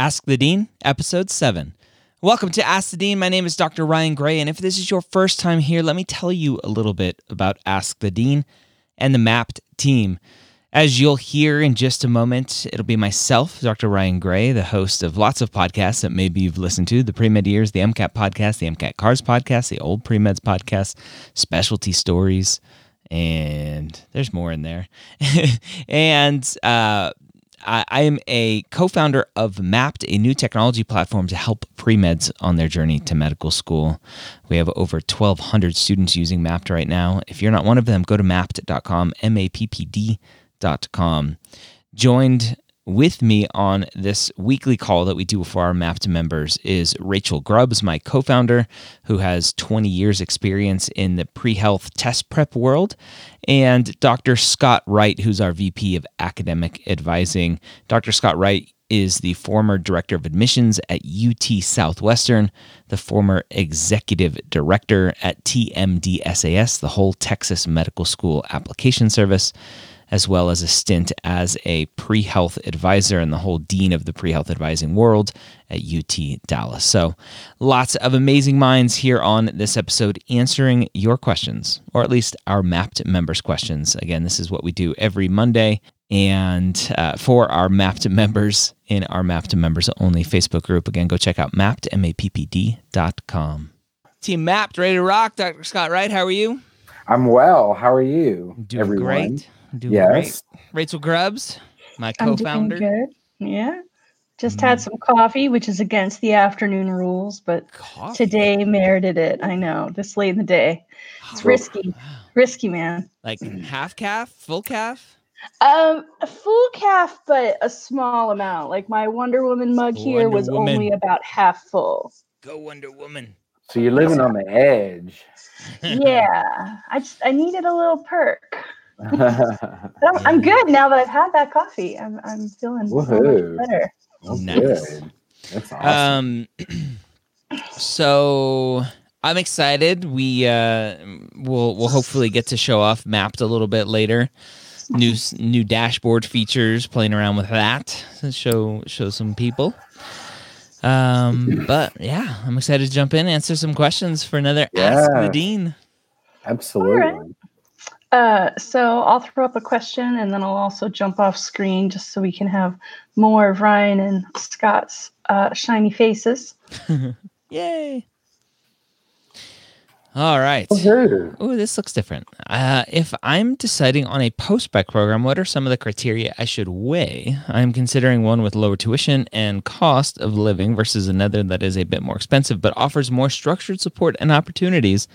Ask the Dean, Episode 7. Welcome to Ask the Dean. My name is Dr. Ryan Gray, and if this is your first time here, let me tell you a little bit about Ask the Dean and the Mappd team. As you'll hear in just a moment, it'll be myself, Dr. Ryan Gray, the host of lots of podcasts that maybe you've listened to the Pre Med Years, the MCAT podcast, the MCAT Cars podcast, the Old Pre Meds podcast, Specialty Stories, and there's more in there. and uh, I, I am a co founder of Mappd, a new technology platform to help pre meds on their journey to medical school. We have over 1,200 students using Mappd right now. If you're not one of them, go to Mappd.com, M A P P D.com. Joined with me on this weekly call that we do for our Mappd members is Rachel Grubbs, my co founder, who has 20 years' experience in the pre health test prep world, and Dr. Scott Wright, who's our VP of Academic Advising. Dr. Scott Wright is the former director of admissions at UT Southwestern, the former executive director at TMDSAS, the whole Texas Medical School Application Service as well as a stint as a pre health advisor and the whole dean of the pre health advising world at UT Dallas. So, lots of amazing minds here on this episode answering your questions, or at least our Mappd members' questions. Again, this is what we do every Monday. And uh, for our Mappd members in our Mappd members only Facebook group, again, go check out Mappd, M A P P D.com. Team Mappd, ready to rock. Dr. Scott Wright, how are you? I'm well. How are you? Doing everyone? great. Doing yes. great. Rachel Grubbs, my co-founder. I'm doing good. Yeah. Just mm. had some coffee, which is against the afternoon rules, but coffee? today merited it. I know. This late in the day. It's risky. Wow. Risky, man. Like half caff, full caff? Um, a full caff, but a small amount. Like my Wonder Woman mug Wonder here was Woman. only about half full. Go Wonder Woman. So you're living on the edge. yeah. I just I needed a little perk. I'm, I'm, good now that I've had that coffee. I'm I'm feeling so better. nice. That's awesome. Um, so I'm excited. We uh, will we'll hopefully get to show off Mappd a little bit later. New new dashboard features, playing around with that, show show some people. Um, but yeah, I'm excited to jump in, answer some questions for another yeah. Ask the Dean. Absolutely. Uh, so I'll throw up a question and then I'll also jump off screen just so we can have more of Ryan and Scott's uh, shiny faces. Yay! All right. Oh, this looks different. Uh, if I'm deciding on a post-bac program, what are some of the criteria I should weigh? I'm considering one with lower tuition and cost of living versus another that is a bit more expensive but offers more structured support and opportunities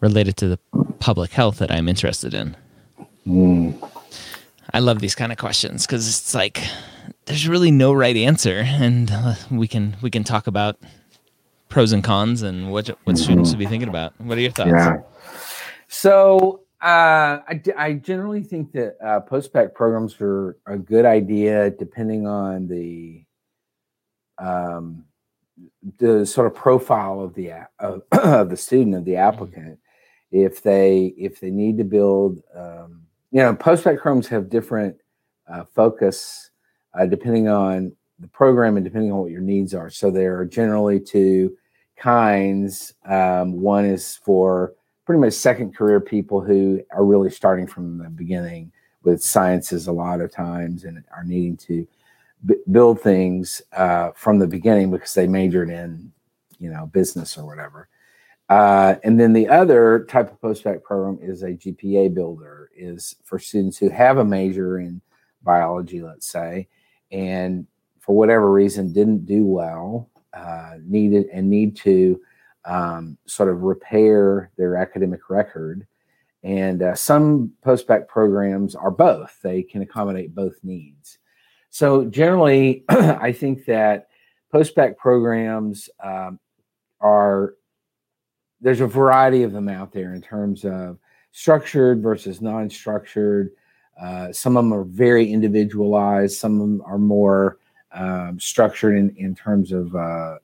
related to the public health that I'm interested in? Mm. I love these kind of questions because it's like there's really no right answer, and uh, we can we can talk about pros and cons and what what students should be thinking about. What are your thoughts? Yeah. So uh, I, I generally think that uh, post-bac programs are a good idea depending on the um, the sort of profile of the of, of the student of the applicant if they if they need to build um, you know post-bac programs have different uh, focus uh, depending on the program and depending on what your needs are. So there are generally two kinds. Um, one is for pretty much second career people who are really starting from the beginning with sciences a lot of times and are needing to b- build things uh, from the beginning because they majored in you know business or whatever uh, and then the other type of post-bac program is a GPA builder, is for students who have a major in biology, let's say, and for whatever reason didn't do well, uh, needed and need to um, sort of repair their academic record. And uh, some post-bac programs are both; they can accommodate both needs. So generally, I think that post-bac programs um, are there's a variety of them out there in terms of structured versus non-structured. Uh, some of them are very individualized. Some of them are more um, structured in, in terms of uh,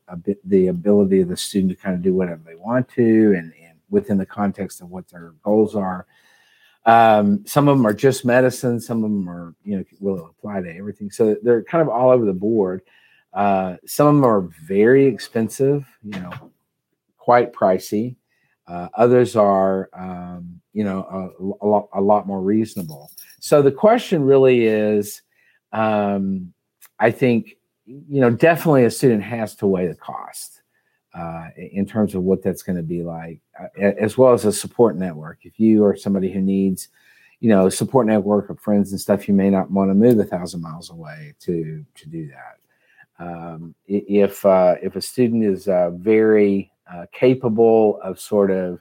the ability of the student to kind of do whatever they want to and, and within the context of what their goals are. Um, some of them are just medicine. Some of them are, you know, will apply to everything. So they're kind of all over the board. Uh, some of them are very expensive, you know, quite pricey. Uh, others are, um, you know, a, a, lot, a lot more reasonable. So the question really is, um, I think, you know, definitely a student has to weigh the cost uh, in terms of what that's going to be like, uh, as well as a support network. If you are somebody who needs, you know, support network of friends and stuff, you may not want to move a thousand miles away to to do that. Um, if uh, if a student is uh, very uh, capable of sort of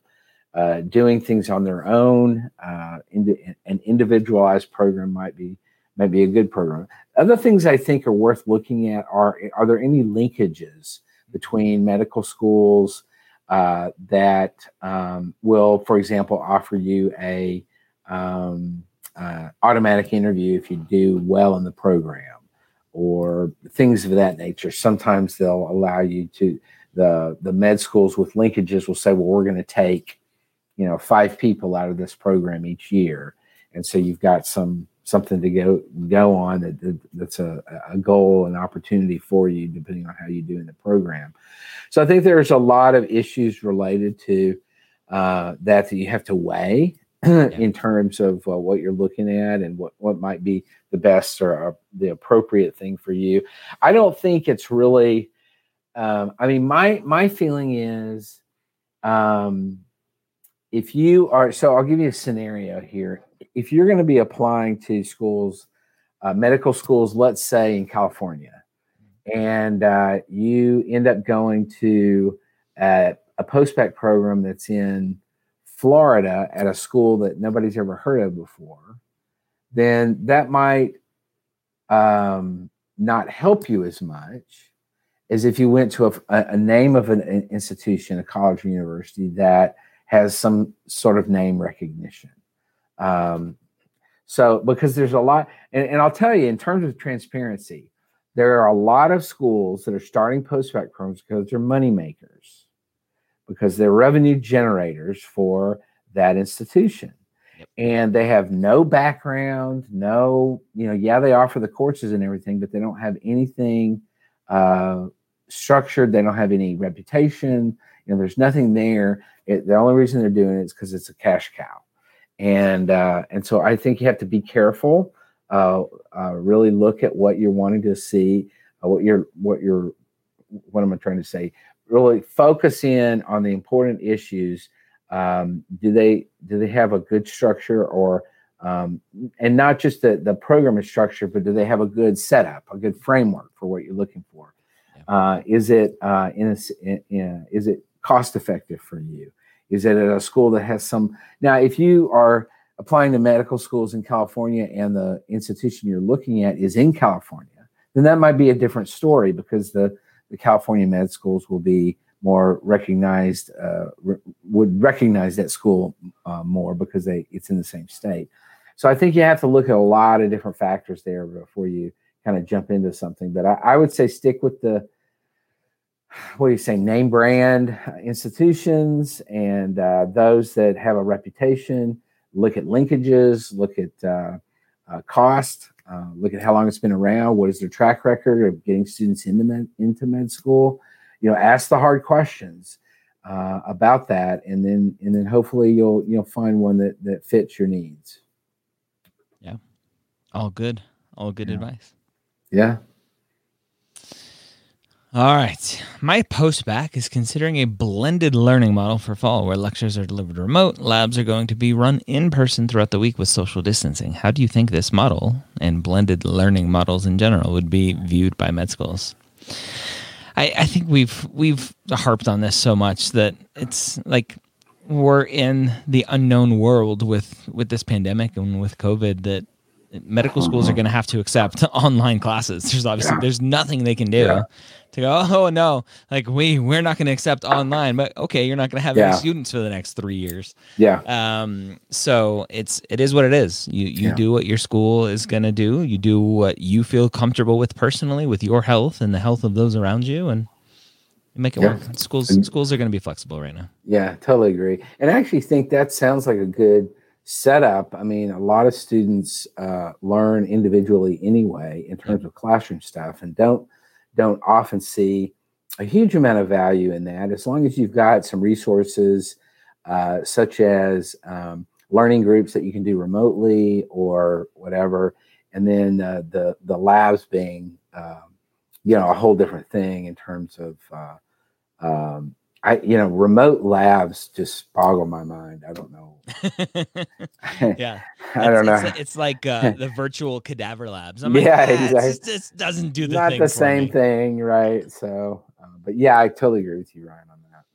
uh, doing things on their own, uh, an individualized program might be might be a good program. Other things I think are worth looking at are are there any linkages between medical schools uh, that um, will, for example, offer you a um, automatic interview if you do well in the program or things of that nature. Sometimes they'll allow you to the the med schools with linkages will say, well, we're going to take you know five people out of this program each year, and so you've got some something to go go on that, that that's a, a goal and opportunity for you depending on how you do in the program. So I think there's a lot of issues related to uh, that that you have to weigh yeah. in terms of uh, what you're looking at and what, what might be the best or uh, the appropriate thing for you. I don't think it's really. Um, I mean, my my feeling is, um, if you are so, I'll give you a scenario here. If you're going to be applying to schools, uh, medical schools, let's say in California, and uh, you end up going to a post-bac program that's in Florida at a school that nobody's ever heard of before, then that might um, not help you as much as if you went to a, a name of an institution, a college or university that has some sort of name recognition. Um, so, because there's a lot, and, and I'll tell you, in terms of transparency, there are a lot of schools that are starting post-bac programs because they're money makers because they're revenue generators for that institution. Yep. And they have no background, no, you know, yeah, they offer the courses and everything, but they don't have anything uh, structured. They don't have any reputation. You know, there's nothing there. It, the only reason they're doing it is because it's a cash cow. And uh, and so I think you have to be careful. Uh, uh, really look at what you're wanting to see, uh, what you're what you're what am I trying to say? really focus in on the important issues. Um, do they do they have a good structure or um, and not just the, the program is structured, but do they have a good setup, a good framework for what you're looking for? Uh, is it uh, in, a, in, is it cost effective for you? Is it at a school that has some? Now, if you are applying to medical schools in California and the institution you're looking at is in California, then that might be a different story because the the California med schools will be more recognized, uh, re- would recognize that school uh, more because they it's in the same state. So I think you have to look at a lot of different factors there before you kind of jump into something. But I, I would say stick with the what do you say name brand institutions and uh, those that have a reputation. Look at linkages. Look at uh, uh, cost. Uh, look at how long it's been around. What is their track record of getting students into med, into med school? You know, ask the hard questions uh, about that, and then and then hopefully you'll you'll find one that that fits your needs. Yeah, all good, all good yeah. advice. Yeah. All right. My post-bac is considering a blended learning model for fall where lectures are delivered remote, labs are going to be run in person throughout the week with social distancing. How do you think this model and blended learning models in general would be viewed by med schools? I, I think we've we've harped on this so much that it's like we're in the unknown world with with this pandemic and with COVID that medical schools are mm-hmm. going to have to accept online classes. There's obviously yeah. there's nothing they can do yeah. To go. Oh no, like we we're not going to accept online, but okay, you're not going to have yeah. any students for the next three years. Yeah. Um. So it's it is what it is. You you do what your school is going to do. You do what you feel comfortable with personally, with your health and the health of those around you, and you make it work. Schools and, schools are going to be flexible right now. Yeah, totally agree. And I actually think that sounds like a good setup, I mean, a lot of students uh, learn individually anyway in terms of classroom stuff, and don't don't often see a huge amount of value in that. As long as you've got some resources, uh, such as um, learning groups that you can do remotely or whatever, and then uh, the the labs being um, you know a whole different thing in terms of uh, um, I you know remote labs just boggle my mind. I don't know. yeah, I don't know. It's, it's like uh, the virtual cadaver labs. I'm yeah, like, ah, exactly. It just doesn't do the not the same me. thing, right? So, uh, but yeah, I totally agree with you, Ryan, on that.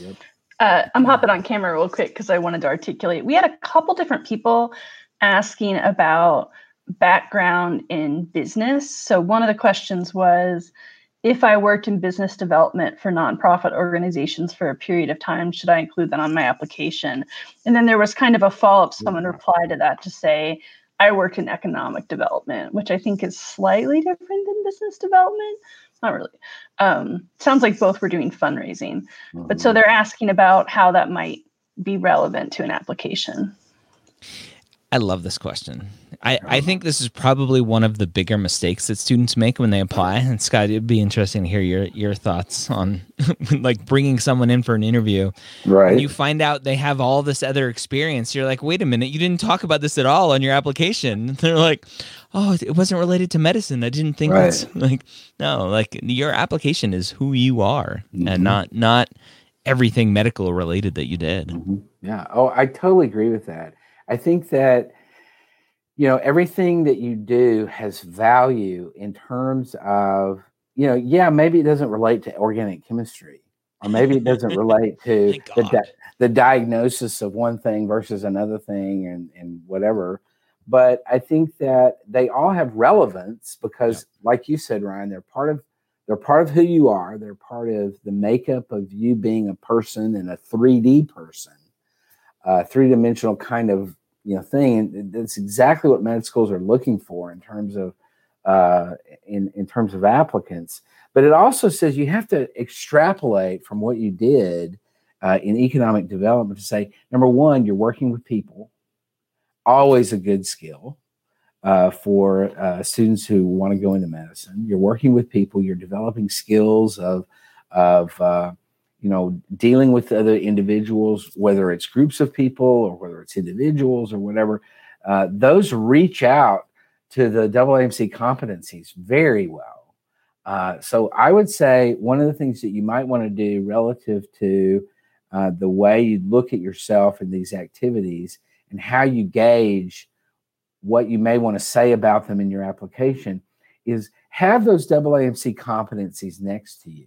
Yeah. Yep. Uh, I'm hopping on camera real quick because I wanted to articulate. We had a couple different people asking about background in business. So one of the questions was if I worked in business development for nonprofit organizations for a period of time, should I include that on my application? And then there was kind of a follow up, someone replied to that to say, I work in economic development, which I think is slightly different than business development. Not really. Um, sounds like both were doing fundraising. But so mm-hmm. they're asking about how that might be relevant to an application. I love this question. I, I think this is probably one of the bigger mistakes that students make when they apply. And Scott, it'd be interesting to hear your your thoughts on like bringing someone in for an interview. Right. And you find out they have all this other experience. You're like, wait a minute, you didn't talk about this at all on your application. They're like, oh, it wasn't related to medicine. I didn't think right. that's like no, like your application is who you are mm-hmm. and not not everything medical related that you did. Mm-hmm. Yeah. Oh, I totally agree with that. I think that you know everything that you do has value in terms of you know yeah maybe it doesn't relate to organic chemistry or maybe it doesn't relate to the, di- the diagnosis of one thing versus another thing and and whatever. But i think that they all have relevance because yeah. like you said ryan they're part of they're part of who you are. They're part of the makeup of you being a person and a 3d person uh, three-dimensional kind of you know thing and that's exactly what med schools are looking for in terms of uh, in in terms of applicants. But it also says you have to extrapolate from what you did uh, in economic development to say number one you're working with people always a good skill uh, for uh, students who want to go into medicine. You're working with people you're developing skills of of uh, you know, dealing with other individuals, whether it's groups of people or whether it's individuals or whatever, uh, those reach out to the AAMC competencies very well. Uh, so I would say one of the things that you might want to do relative to uh, the way you look at yourself in these activities and how you gauge what you may want to say about them in your application is have those AAMC competencies next to you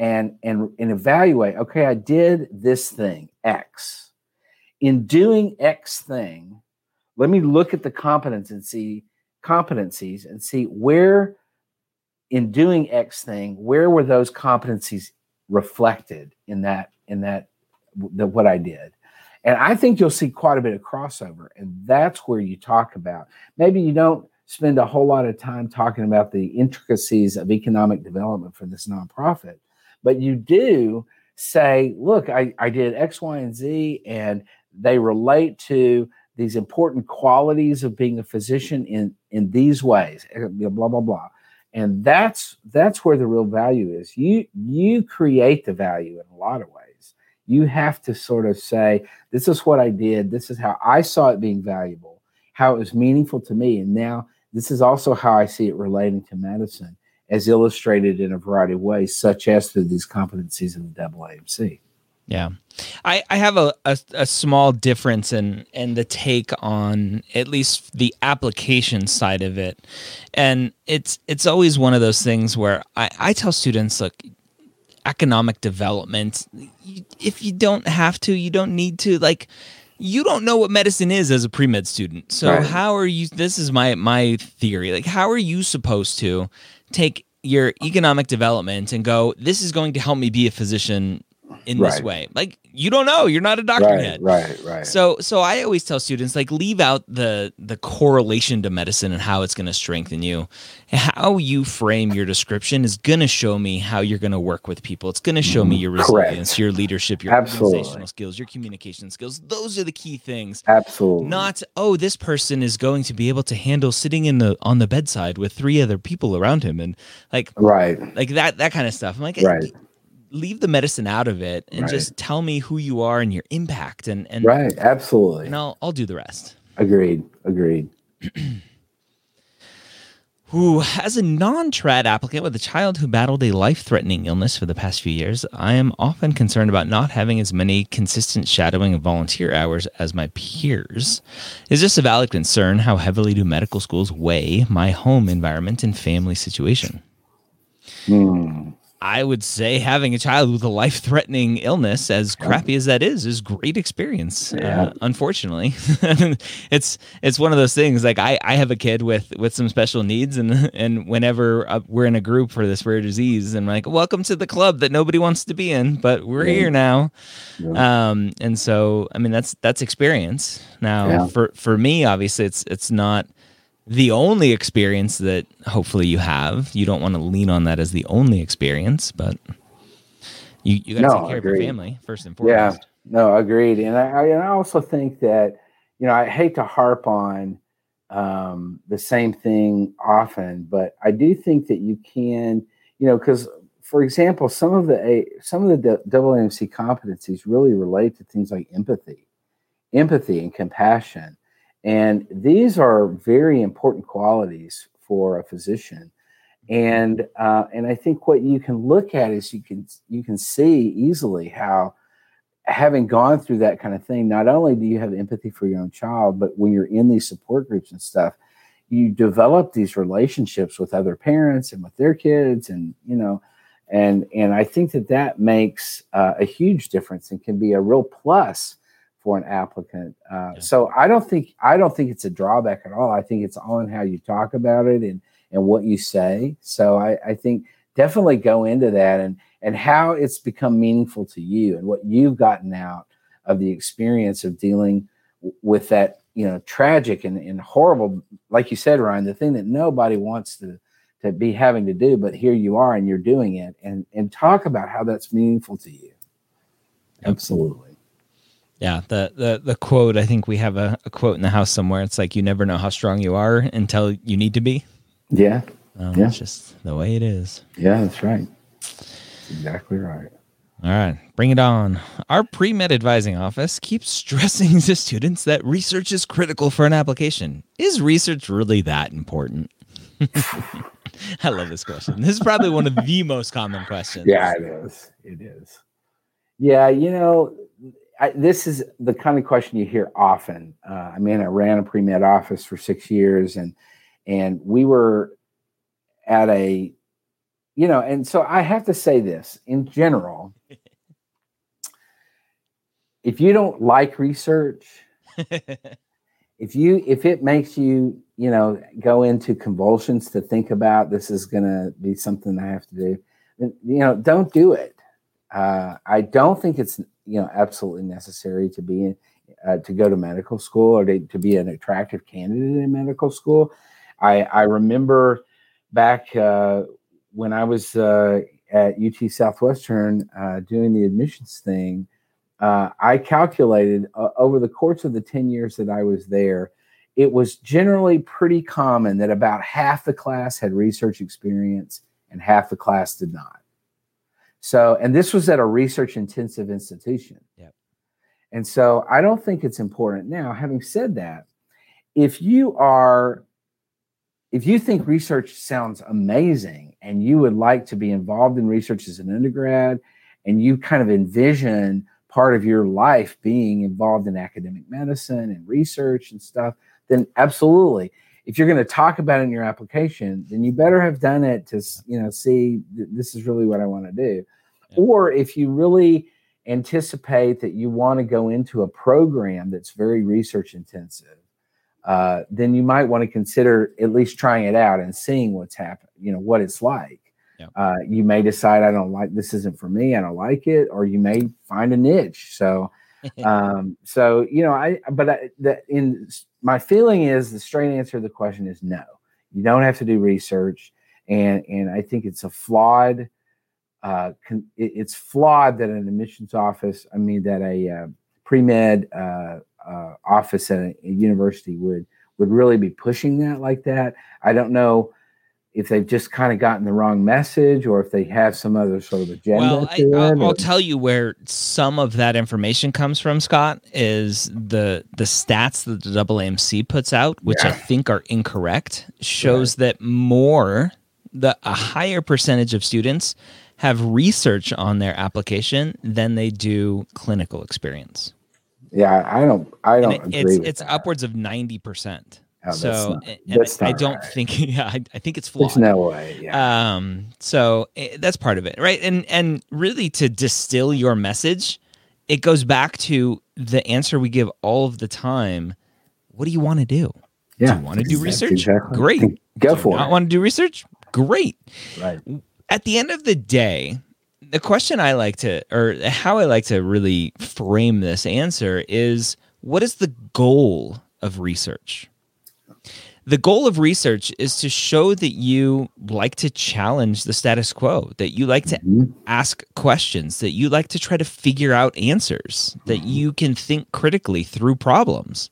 and and and evaluate okay i did this thing x. In doing x thing let me look at the see competencies and see where in doing x thing where were those competencies reflected in that in that the, what i did. And i think you'll see quite a bit of crossover and that's where you talk about maybe you don't spend a whole lot of time talking about the intricacies of economic development for this nonprofit but you do say, look, I, I did X, Y, and Z, and they relate to these important qualities of being a physician in in these ways, eh, blah blah blah. And that's that's where the real value is. You you create the value in a lot of ways. You have to sort of say, this is what I did, this is how I saw it being valuable, how it was meaningful to me, and now this is also how I see it relating to medicine as illustrated in a variety of ways, such as through these competencies in the AAMC. Yeah, I, I have a, a, a, small difference in in the take on at least the application side of it, and it's it's always one of those things where I, I tell students look economic development if you don't have to you don't need to like you don't know what medicine is as a pre-med student so right. how are you this is my my theory like how are you supposed to take your economic development and go, this is going to help me be a physician in right. this way. Like you don't know. You're not a doctor right, yet. right right. So so i always tell students like leave out the the correlation to medicine and how it's going to strengthen you. How you frame your description is going to show me how you're going to work with people. It's going to show me mm-hmm. your resilience Correct. your leadership your Absolutely. organizational skills your communication skills. Those are the key things. Absolutely. not oh this person is going to be able to handle sitting in the on the bedside with three other people around him and like right. like that that kind of stuff. I'm like right leave the medicine out of it and right. just tell me who you are and your impact and and right absolutely and I'll I'll do the rest. Agreed. Agreed. who as a non-trad applicant with a child who battled a life-threatening illness for the past few years, I am often concerned about not having as many consistent shadowing and volunteer hours as my peers. Is this a valid concern? How heavily do medical schools weigh my home environment and family situation? Hmm. I would say having a child with a life threatening illness, as crappy as that is, is great experience. Yeah. Uh, unfortunately, it's it's one of those things. Like I, I have a kid with with some special needs, and and whenever uh, we're in a group for this rare disease, and I'm like, welcome to the club that nobody wants to be in, but we're yeah. here now. Yeah. Um, and so I mean that's that's experience. Now for for me, obviously, it's it's not the only experience that hopefully you have. You don't want to lean on that as the only experience, but you, you got to no, take care agreed. of your family first and foremost. Yeah, no, agreed. And I, and I also think that, you know, I hate to harp on um, the same thing often, but I do think that you can, you know, because for example, some of the some of the AAMC competencies really relate to things like empathy, empathy and compassion and these are very important qualities for a physician. And uh, and I think what you can look at is you can you can see easily how having gone through that kind of thing, not only do you have empathy for your own child, but when you're in these support groups and stuff, you develop these relationships with other parents and with their kids, and you know, and and I think that that makes uh, a huge difference and can be a real plus for an applicant. Uh, yeah. So I don't think I don't think it's a drawback at all. I think it's on how you talk about it and and what you say. So I, I think definitely go into that and and how it's become meaningful to you and what you've gotten out of the experience of dealing w- with that you know tragic and, and horrible like you said ryan the thing that nobody wants to to be having to do but here you are and you're doing it and and talk about how that's meaningful to you absolutely yeah, the the the quote. I think we have a, a, quote in the house somewhere. It's like you never know how strong you are until you need to be. Yeah, um, yeah. It's just the way it is. Yeah, that's right. That's exactly right. All right, bring it on. Our pre med advising office keeps stressing to students that research is critical for an application. Is research really that important? I love this question. This is probably one of the most common questions. Yeah, it is. It is. Yeah, you know, I, this is the kind of question you hear often. Uh, I mean, I ran a pre med office for six years, and and we were at a, you know, and so I have to say this in general. if you don't like research, if you if it makes you you know go into convulsions to think about this is going to be something I have to do, then you know don't do it. Uh, I don't think it's you know absolutely necessary to be uh, to go to medical school or to, to be an attractive candidate in medical school. I, I remember back uh, when I was uh, at UT Southwestern uh, doing the admissions thing. Uh, I calculated over the course of the 10 years that I was there, it was generally pretty common that about half the class had research experience and half the class did not. So, and this was at a research intensive institution. Yep. And so I don't think it's important. Now, having said that, if you are, if you think research sounds amazing and you would like to be involved in research as an undergrad and you kind of envision part of your life being involved in academic medicine and research and stuff, then absolutely. If you're going to talk about it in your application, then you better have done it to, you know, see this is really what I want to do. Or if you really anticipate that you want to go into a program that's very research intensive, uh, then you might want to consider at least trying it out and seeing what's happening, you know, what it's like. Yep. Uh, you may decide I don't like this isn't for me. I don't like it, or you may find a niche. So, um, so you know, I but I, the, in my feeling is the straight answer to the question is no. You don't have to do research, and and I think it's a flawed. Uh, con, it, it's flawed that an admissions office, I mean, that a uh, pre med uh, uh, office at a, a university would would really be pushing that like that. I don't know if they've just kind of gotten the wrong message or if they have some other sort of agenda. Well, I, will I'll tell you where some of that information comes from, Scott, is the the stats that the AAMC puts out, which yeah. I think are incorrect, shows right. that more the a higher percentage of students have research on their application than they do clinical experience. Yeah, I don't I don't it. It's it's that. upwards of 90%. Oh, so not, I don't right. think yeah I, I, think it's flawed. There's no way. Yeah. Um. So it, eh, that's part of it, right? And and really to distill your message, it goes back to the answer we give all of the time. What do you want to do? Yeah. Do you want to do research? Exactly. Great. Go do for not it. want to do research? Great. Right. At the end of the day, the question I like to, or how I like to really frame this answer is, what is the goal of research? The goal of research is to show that you like to challenge the status quo, that you like to mm-hmm. ask questions, that you like to try to figure out answers, that mm-hmm. you can think critically through problems.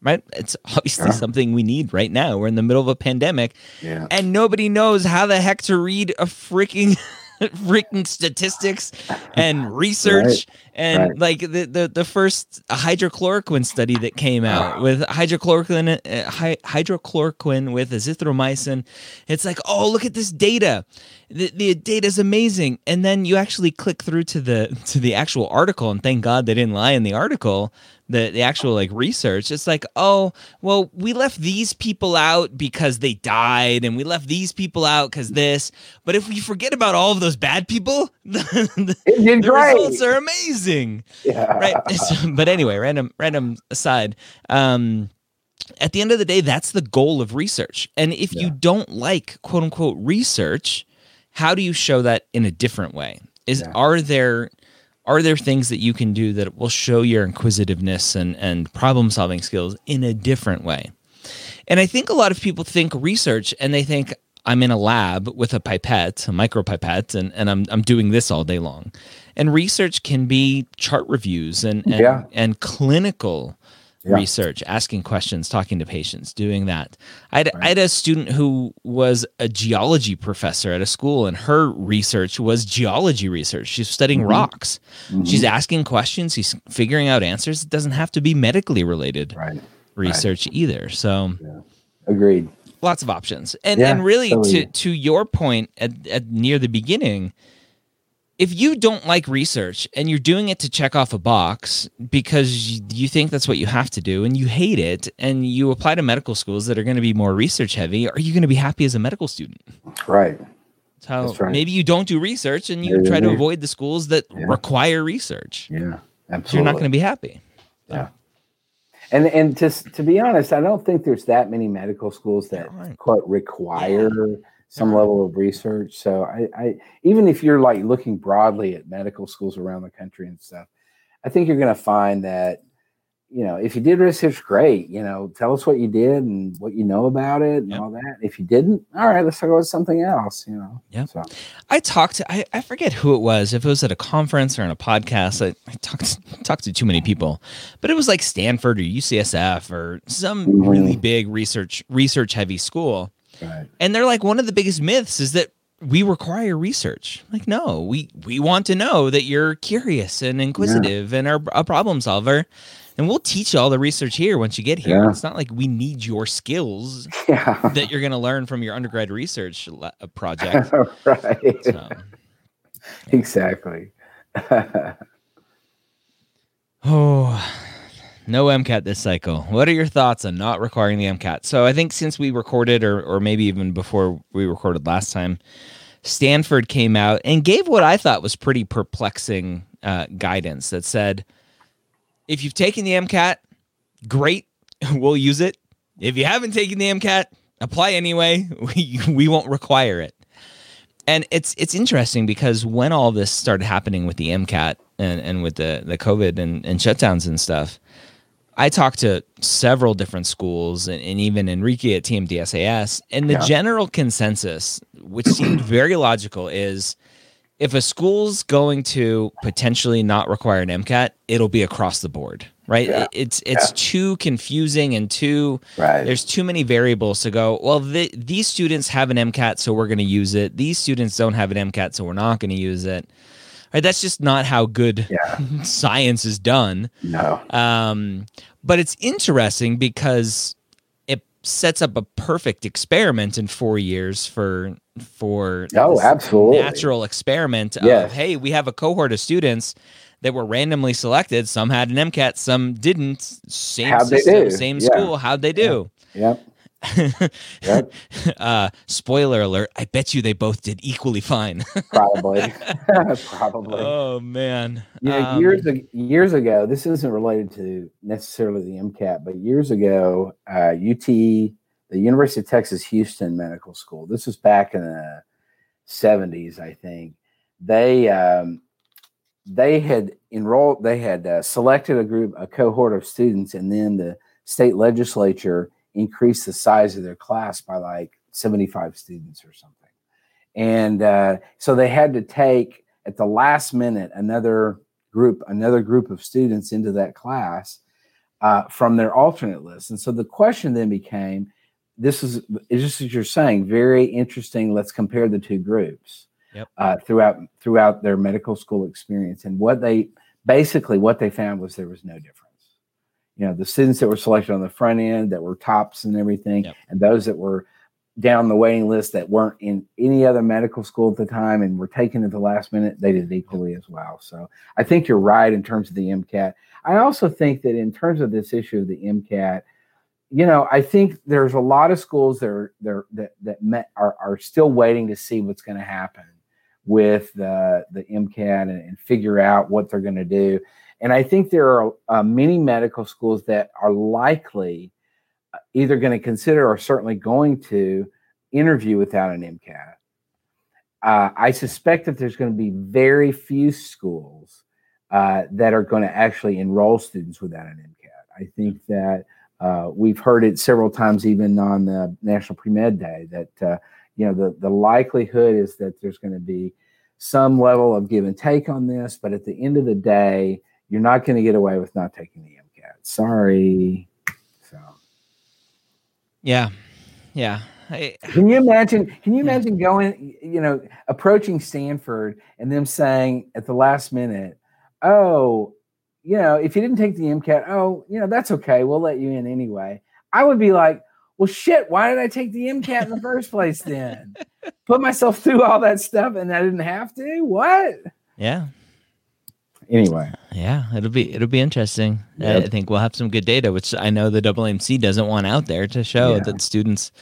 Right? It's obviously yeah. something we need right now. We're in the middle of a pandemic yeah. and nobody knows how the heck to read a freaking freaking statistics and research right, and right. like the, the the first hydrochloroquine study that came out with hydrochloroquine uh, hydrochloroquine with azithromycin it's like oh look at this data. The, the data is amazing. And then you actually click through to the to the actual article and thank god they didn't lie in the article the the actual like research. It's like oh well we left these people out because they died and we left these people out because this. But if we forget about all of those bad people the, the, the results are amazing yeah. right so, but anyway random random aside um at the end of the day that's the goal of research and if yeah. you don't like quote unquote research how do you show that in a different way is yeah. are there are there things that you can do that will show your inquisitiveness and, and problem solving skills in a different way? And I think a lot of people think research and they think I'm in a lab with a pipette, a micropipette, and, and I'm, I'm doing this all day long. And research can be chart reviews and, and, yeah. and clinical yeah. research, asking questions, talking to patients, doing that. I had, right. I had a student who was a geology professor at a school, and her research was geology research. She's studying mm-hmm. rocks. Mm-hmm. She's asking questions. She's figuring out answers. It doesn't have to be medically related right. research right. either. So, yeah. agreed. Lots of options, and yeah, and really totally. to to your point at, at near the beginning, if you don't like research and you're doing it to check off a box because you think that's what you have to do and you hate it and you apply to medical schools that are going to be more research heavy, are you going to be happy as a medical student? Right. So right. maybe you don't do research and you try to avoid the schools that require research. Yeah, absolutely. So you're not going to be happy. Yeah. And and to to be honest, I don't think there's that many medical schools that quote require yeah. some level of research. So I, I, even if you're like looking broadly at medical schools around the country and stuff, I think you're going to find that you know if you did research, great. You know, tell us what you did and what you know about it and yep. all that. If you didn't, all right, let's talk about something else. You know. Yeah. So. I talked to I, I forget who it was. If it was at a conference or in a podcast, I, I talked talked to too many people, but it was like Stanford or UCSF or some mm-hmm. really big research research heavy school Right. And they're like, one of the biggest myths is that we require research. Like, no, we we want to know that you're curious and inquisitive yeah. and are a problem solver. And we'll teach you all the research here once you get here. Yeah. It's not like we need your skills yeah. that you're going to learn from your undergrad research uh, project. right. So, exactly. oh, no MCAT this cycle. What are your thoughts on not requiring the MCAT? So I think since we recorded, or or maybe even before we recorded last time, Stanford came out and gave what I thought was pretty perplexing uh, guidance that said, if you've taken the MCAT, great, we'll use it. If you haven't taken the MCAT, apply anyway. We we won't require it. and it's it's interesting because when all this started happening with the MCAT and, and with the, the COVID and, and shutdowns and stuff, I talked to several different schools and, and even Enrique at TMDSAS, and the yeah. general consensus, which seemed very logical, is if a school's going to potentially not require an MCAT, it'll be across the board, right? Yeah. It's it's yeah. too confusing and too right. there's too many variables to go. Well, the, these students have an MCAT, so we're going to use it. These students don't have an MCAT, so we're not going to use it. Right? That's just not how good yeah. science is done. No. Um, but it's interesting because sets up a perfect experiment in four years for for oh, absolutely natural experiment yes. of hey, we have a cohort of students that were randomly selected. Some had an MCAT, some didn't. Same How'd system, same yeah. school. How'd they do? Yeah. Yep. Yep. uh, spoiler alert! I bet you they both did equally fine. Probably, probably. Oh man! You know, um, years years ago, this isn't related to necessarily the MCAT, but years ago, uh, UT, the University of Texas Houston Medical School. This was back in the seventies, I think. They um, they had enrolled, they had uh, selected a group, a cohort of students, and then the state legislature increase the size of their class by like 75 students or something. And uh, so they had to take at the last minute another group, another group of students into that class uh, from their alternate list. And so the question then became, this is just as you're saying, very interesting. Let's compare the two groups yep. uh, throughout throughout their medical school experience. And what they basically what they found was there was no difference you know the students that were selected on the front end that were tops and everything yep. and those that were down the waiting list that weren't in any other medical school at the time and were taken at the last minute they did equally as well. So i think you're right in terms of the mcat i also think that in terms of this issue of the mcat you know i think there's a lot of schools that are there that that met, are, are still waiting to see what's going to happen with the the mcat and, and figure out what they're going to do and I think there are uh, many medical schools that are likely uh, either going to consider or certainly going to interview without an MCAT. Uh, I suspect that there's going to be very few schools uh, that are going to actually enroll students without an MCAT. I think that uh, we've heard it several times, even on the National Pre Med Day, that uh, you know the the likelihood is that there's going to be some level of give and take on this, but at the end of the day, you're not going to get away with not taking the MCAT. Sorry. So. Yeah. Yeah. I, can you imagine? Can you imagine going, you know, approaching Stanford and them saying at the last minute, "Oh, you know, if you didn't take the MCAT, oh, you know, that's okay. We'll let you in anyway." I would be like, "Well, shit. Why did I take the MCAT in the first place? Then put myself through all that stuff and I didn't have to. What?" Yeah anyway. Yeah, it'll be it'll be interesting. Yep. I think we'll have some good data, which I know the AAMC doesn't want out there to show yeah. that students,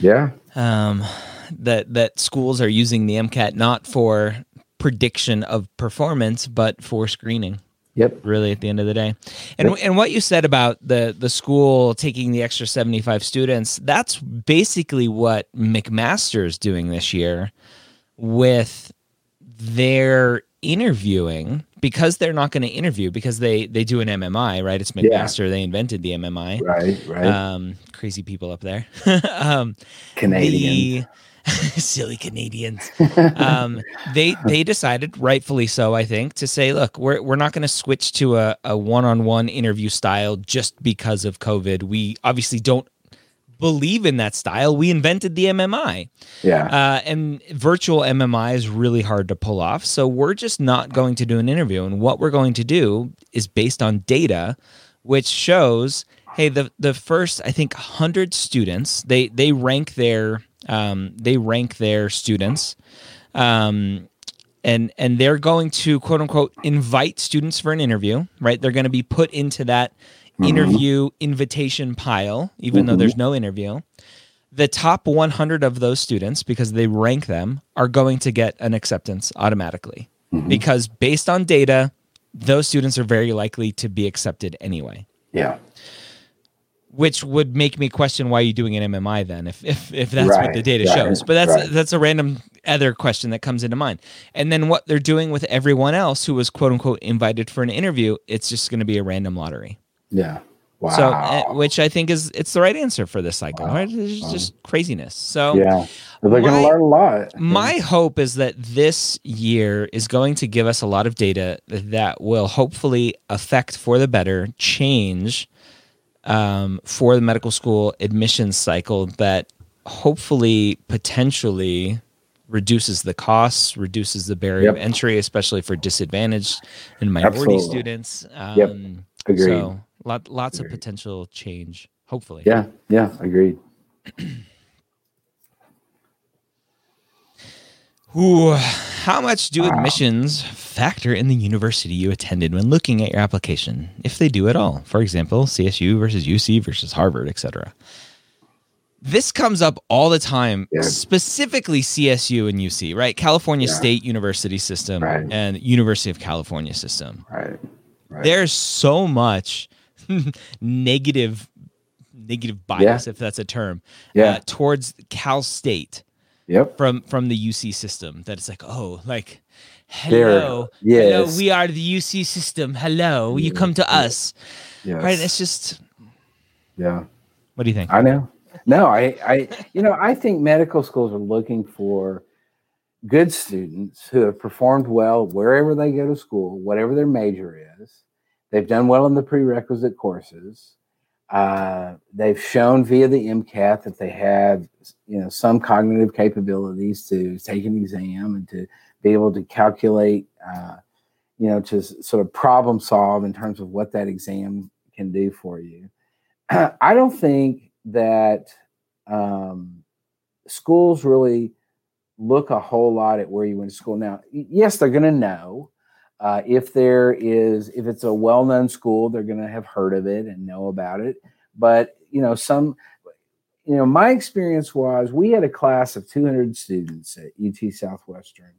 yeah, um, that that schools are using the MCAT not for prediction of performance, but for screening. Yep. Really, at the end of the day, and yep. and what you said about the the school taking the extra seventy five students, that's basically what McMaster is doing this year with their interviewing because they're not going to interview because they they do an MMI, right? It's McMaster. Yeah. They invented the MMI. Right, right. Um, crazy people up there. um, Canadian. The, silly Canadians. um, they they decided, rightfully so, I think, to say, look, we're we're not going to switch to a, a one-on-one interview style just because of COVID. We obviously don't believe in that style. We invented the MMI. Yeah. Uh, and virtual MMI is really hard to pull off. So we're just not going to do an interview. And what we're going to do is based on data, which shows, hey, the the first I think hundred students they they rank their um, they rank their students. Um, and and they're going to quote unquote invite students for an interview, right? They're going to be put into that mm-hmm. interview invitation pile, even mm-hmm. though there's no interview. The top 100 of those students, because they rank them, are going to get an acceptance automatically. Mm-hmm. Because based on data, those students are very likely to be accepted anyway. Yeah. Which would make me question why you're doing an MMI then, if if, if that's right, what the data right, shows. But that's right. that's a random other question that comes into mind. And then what they're doing with everyone else who was quote unquote invited for an interview, it's just going to be a random lottery. Yeah. Wow. So, uh, which I think is it's the right answer for this cycle, wow. right? It's just craziness. So, yeah, they're going to learn a lot. My hope is that this year is going to give us a lot of data that will hopefully affect for the better change um, for the medical school admissions cycle that hopefully potentially reduces the costs, reduces the barrier yep. of entry, especially for disadvantaged and minority Absolutely. students. Um, yep. Agreed. So lot, lots agreed. of potential change, hopefully. Yeah, yeah, agreed. Ooh, how much do admissions factor in the university you attended when looking at your application, if they do at all? For example, CSU versus UC versus Harvard, etc. This comes up all the time, yeah. specifically CSU and UC, right? California yeah. State University system right. and University of California system. Right. right. There's so much negative negative bias, yeah. if that's a term, yeah. Uh, towards Cal State yep. from from the UC system. That it's like, oh, like hello, yes. hello, we are the UC system. Hello, you come to us, yes. right? It's just, yeah. What do you think? I know. No, I, I, you know, I think medical schools are looking for good students who have performed well wherever they go to school, whatever their major is. They've done well in the prerequisite courses uh, they've shown via the MCAT that they have, you know, some cognitive capabilities to take an exam and to be able to calculate, uh, you know, to sort of problem solve in terms of what that exam can do for you. I don't think that um, schools really look a whole lot at where you went to school. Now, yes, they're going to know. Uh, if there is, if it's a well-known school, they're going to have heard of it and know about it. But you know, some, you know, my experience was we had a class of 200 students at UT Southwestern,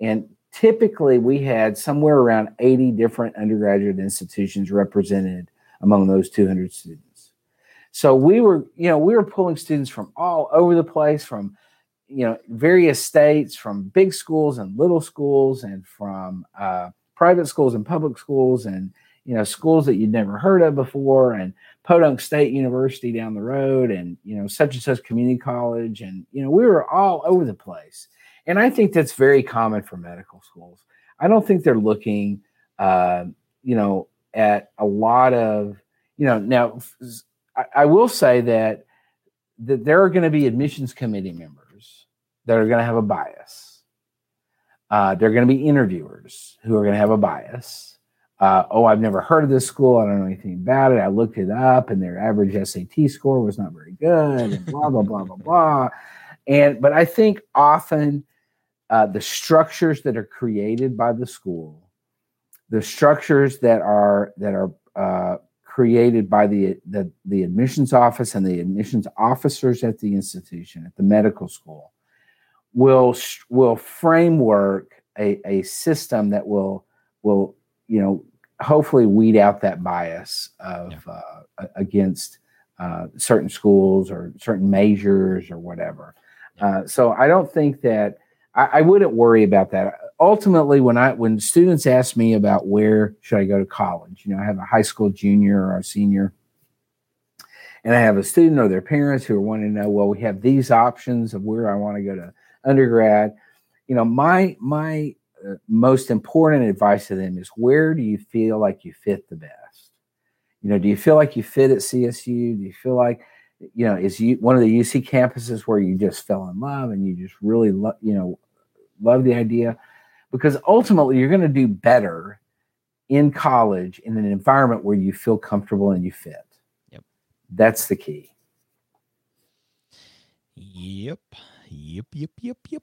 and typically we had somewhere around 80 different undergraduate institutions represented among those 200 students. So we were, you know, we were pulling students from all over the place, from you know various states from big schools and little schools and from uh, private schools and public schools and you know schools that you'd never heard of before and podunk state university down the road and you know such and such community college. And you know we were all over the place. And i think that's very common for medical schools. I don't think they're looking uh, you know at a lot of you know now I, I will say that that there are going to be admissions committee members that are going to have a bias. Uh, they're going to be interviewers who are going to have a bias. Uh, oh, I've never heard of this school. I don't know anything about it. I looked it up, and their average SAT score was not very good, and blah blah blah blah blah. And but I think often uh, the structures that are created by the school, the structures that are that are uh, created by the, the the admissions office and the admissions officers at the institution at the medical school will will framework a, a system that will will you know hopefully weed out that bias of yeah. uh, against uh, certain schools or certain measures or whatever. Yeah. Uh, so I don't think that I, I, wouldn't worry about that. Ultimately, when I when students ask me about where should I go to college, you know, I have a high school junior or a senior, and I have a student or their parents who are wanting to know, well, we have these options of where I want to go to undergrad, you know, my my uh, most important advice to them is where do you feel like you fit the best? You know, do you feel like you fit at CSU? Do you feel like you know is you one of the UC campuses where you just fell in love and you just really love you know love the idea? Because ultimately, you're going to do better in college in an environment where you feel comfortable and you fit. Yep, that's the key. Yep. Yep, yep, yep, yep.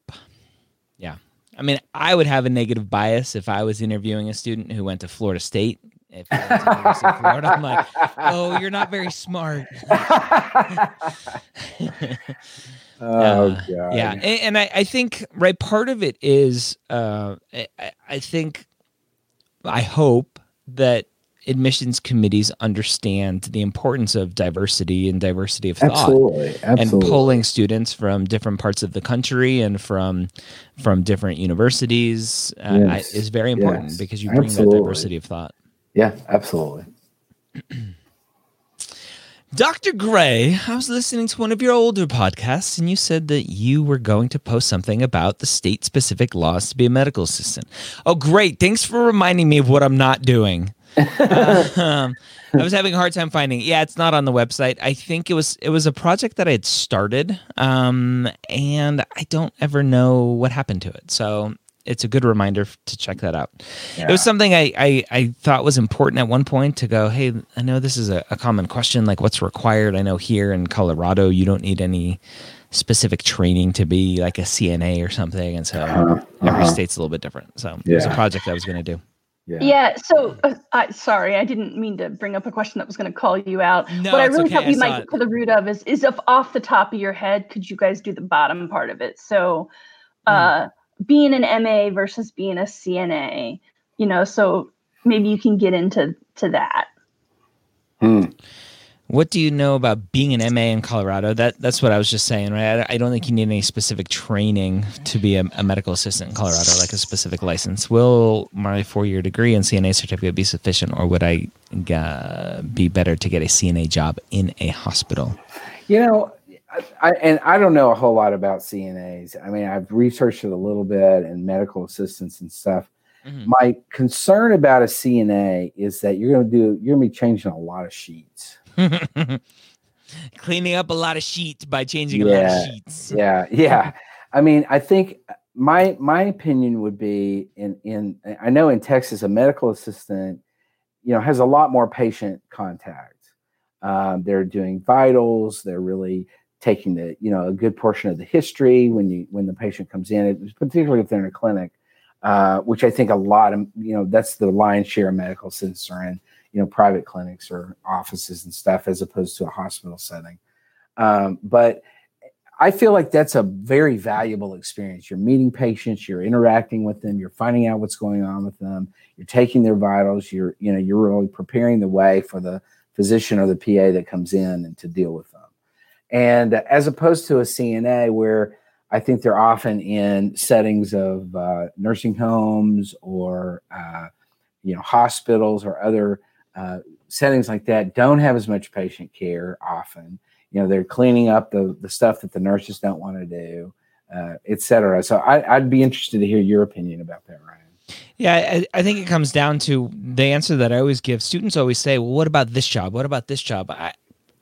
Yeah. I mean, I would have a negative bias if I was interviewing a student who went to Florida State. If to Florida, I'm like, oh, you're not very smart. oh, uh, God. Yeah. And, and I, I, think, right, part of it is, uh, I, I think, I hope that admissions committees understand the importance of diversity and diversity of thought absolutely, absolutely. and pulling students from different parts of the country and from from different universities uh, yes. is very important yes. because you bring absolutely. that diversity of thought yeah absolutely Dr. Gray, I was listening to one of your older podcasts, and you said that you were going to post something about the state specific laws to be a medical assistant. Oh, great. Thanks for reminding me of what I'm not doing. Um, I was having a hard time finding. It. Yeah, it's not on the website. I think it was it was a project that I had started, um, and I don't ever know what happened to it. So it's a good reminder to check that out. Yeah. It was something I, I, I thought was important at one point to go, hey, I know this is a, a, common question, like what's required. I know here in Colorado you don't need any specific training to be like a CNA or something, and so uh-huh. every uh-huh. state's a little bit different. So yeah. it was a project I was going to do. Yeah. yeah. So, uh, I, sorry, I didn't mean to bring up a question that was going to call you out. No, what I really okay. thought we might get to the root of is is if off the top of your head, could you guys do the bottom part of it? So, uh, mm being an MA versus being a CNA, you know, so maybe you can get into to that. Hmm. What do you know about being an MA in Colorado? That that's what I was just saying, right? I, I don't think you need any specific training to be a, a, medical assistant in Colorado, like a specific license. Will my four-year degree and CNA certificate be sufficient, or would I uh, be better to get a CNA job in a hospital? You know, I, and I don't know a whole lot about CNAs. I mean, I've researched it a little bit and medical assistants and stuff. Mm-hmm. My concern about a CNA is that you're going to do you're going to be changing a lot of sheets. Cleaning up a lot of sheets by changing yeah, a lot of sheets. Yeah, yeah. I mean, I think my my opinion would be in in I know in Texas a medical assistant, you know, has a lot more patient contact. Um, they're doing vitals. They're really taking the you know a good portion of the history when you when the patient comes in, particularly if they're in a clinic, uh, which I think a lot of you know that's the lion's share of medical assistants are in you know private clinics or offices and stuff as opposed to a hospital setting. Um, but I feel like that's a very valuable experience. You're meeting patients, you're interacting with them, you're finding out what's going on with them, you're taking their vitals, you're you know you're really preparing the way for the physician or the PA that comes in and to deal with them. And as opposed to a CNA, where I think they're often in settings of uh, nursing homes or uh, you know hospitals or other uh, settings like that, don't have as much patient care often. You know, they're cleaning up the the stuff that the nurses don't want to do, uh, et cetera. So I, would be interested to hear your opinion about that, Ryan. Yeah, I, I, think it comes down to the answer that I always give. Students always say, "Well, what about this job? What about this job?" I,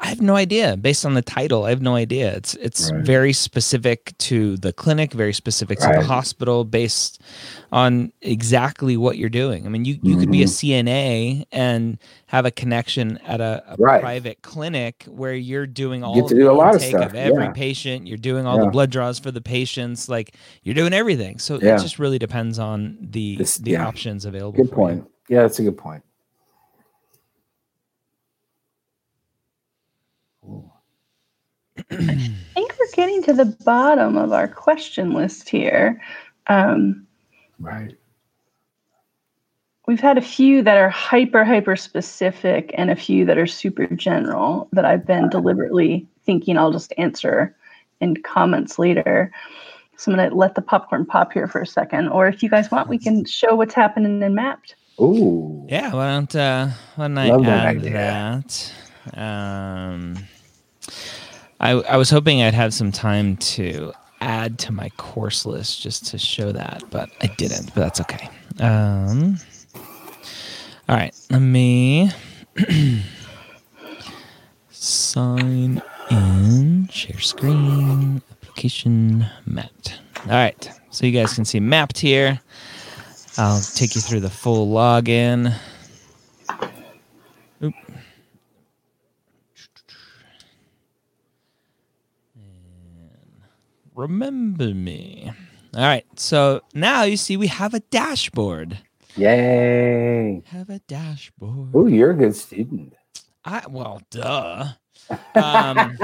I have no idea. Based on the title, I have no idea. It's it's right. very specific to the clinic, very specific right. to the hospital, based on exactly what you're doing. I mean, you, you mm-hmm. could be a mm-hmm. CNA and have a connection at a, a right. private clinic where you're doing all you the do a lot of, stuff. of every yeah. patient. You're doing all yeah. the blood draws for the patients. Like you're doing everything. So yeah. it just really depends on the this, the options available. Good point. You. Yeah, that's a good point. I think we're getting to the bottom of our question list here. Um, right. We've had a few that are hyper, hyper specific and a few that are super general that I've been deliberately thinking I'll just answer in comments later. So I'm going to let the popcorn pop here for a second. Or if you guys want, we can show what's happening in Mappd. Ooh. Yeah, why don't, uh, why don't I Love add that? that? Um, I, I was hoping I'd have some time to add to my course list just to show that, but I didn't. But that's okay. Um, all right, let me sign in, share screen, application Mappd. All right, so you guys can see Mappd here. I'll take you through the full login. Remember me. All right. So now you see we have a dashboard. Yay. Have a dashboard. Oh, you're a good student. I well, duh. Um,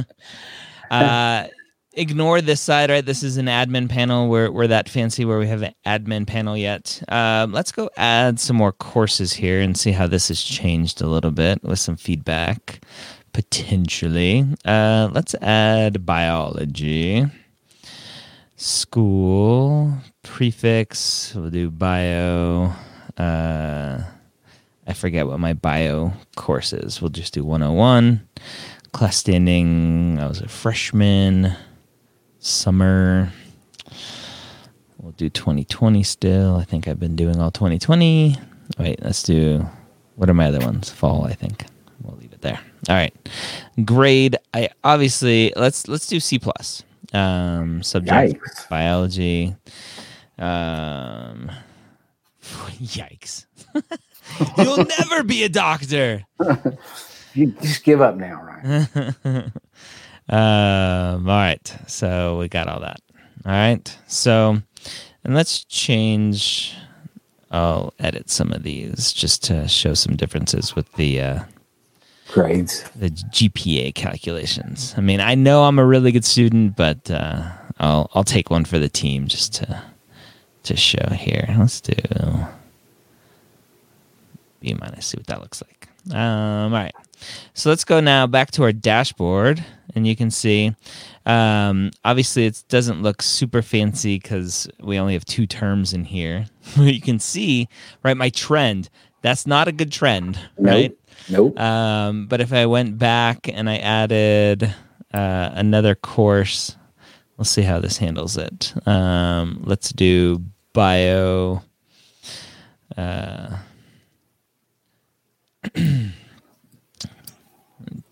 uh, ignore this side, right? This is an admin panel. We're, we're that fancy where we have an admin panel yet. Um, let's go add some more courses here and see how this has changed a little bit with some feedback, potentially. Uh, let's add biology, school, prefix. We'll do bio. Uh, I forget what my bio course is. We'll just do 101. Class standing, I was a freshman summer. We'll do 2020 still. I think I've been doing all 2020. Wait, let's do what are my other ones? Fall, I think. We'll leave it there. All right. Grade. I obviously let's let's do C plus. Um subject yikes. biology. Um yikes. You'll never be a doctor. you just give up now, right? Um, all right. So we got all that. All right. So, and let's change. I'll edit some of these just to show some differences with the uh, grades, the GPA calculations. I mean, I know I'm a really good student, but uh, I'll I'll take one for the team just to to show here. Let's do B minus. See what that looks like. Um, all right. So let's go now back to our dashboard, and you can see. Um, obviously, it doesn't look super fancy because we only have two terms in here. But you can see, right, my trend. That's not a good trend, right? Nope. Um, but if I went back and I added uh, another course, let's see how this handles it. Um, let's do bio. Uh,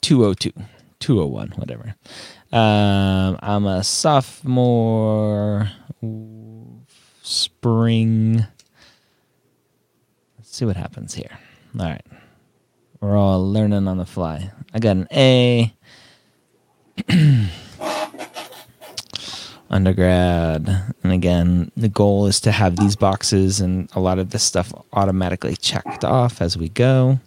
202, 201, whatever. Um, I'm a sophomore spring. Let's see what happens here. All right. We're all learning on the fly. I got an A. undergrad. And again, the goal is to have these boxes and a lot of this stuff automatically checked off as we go.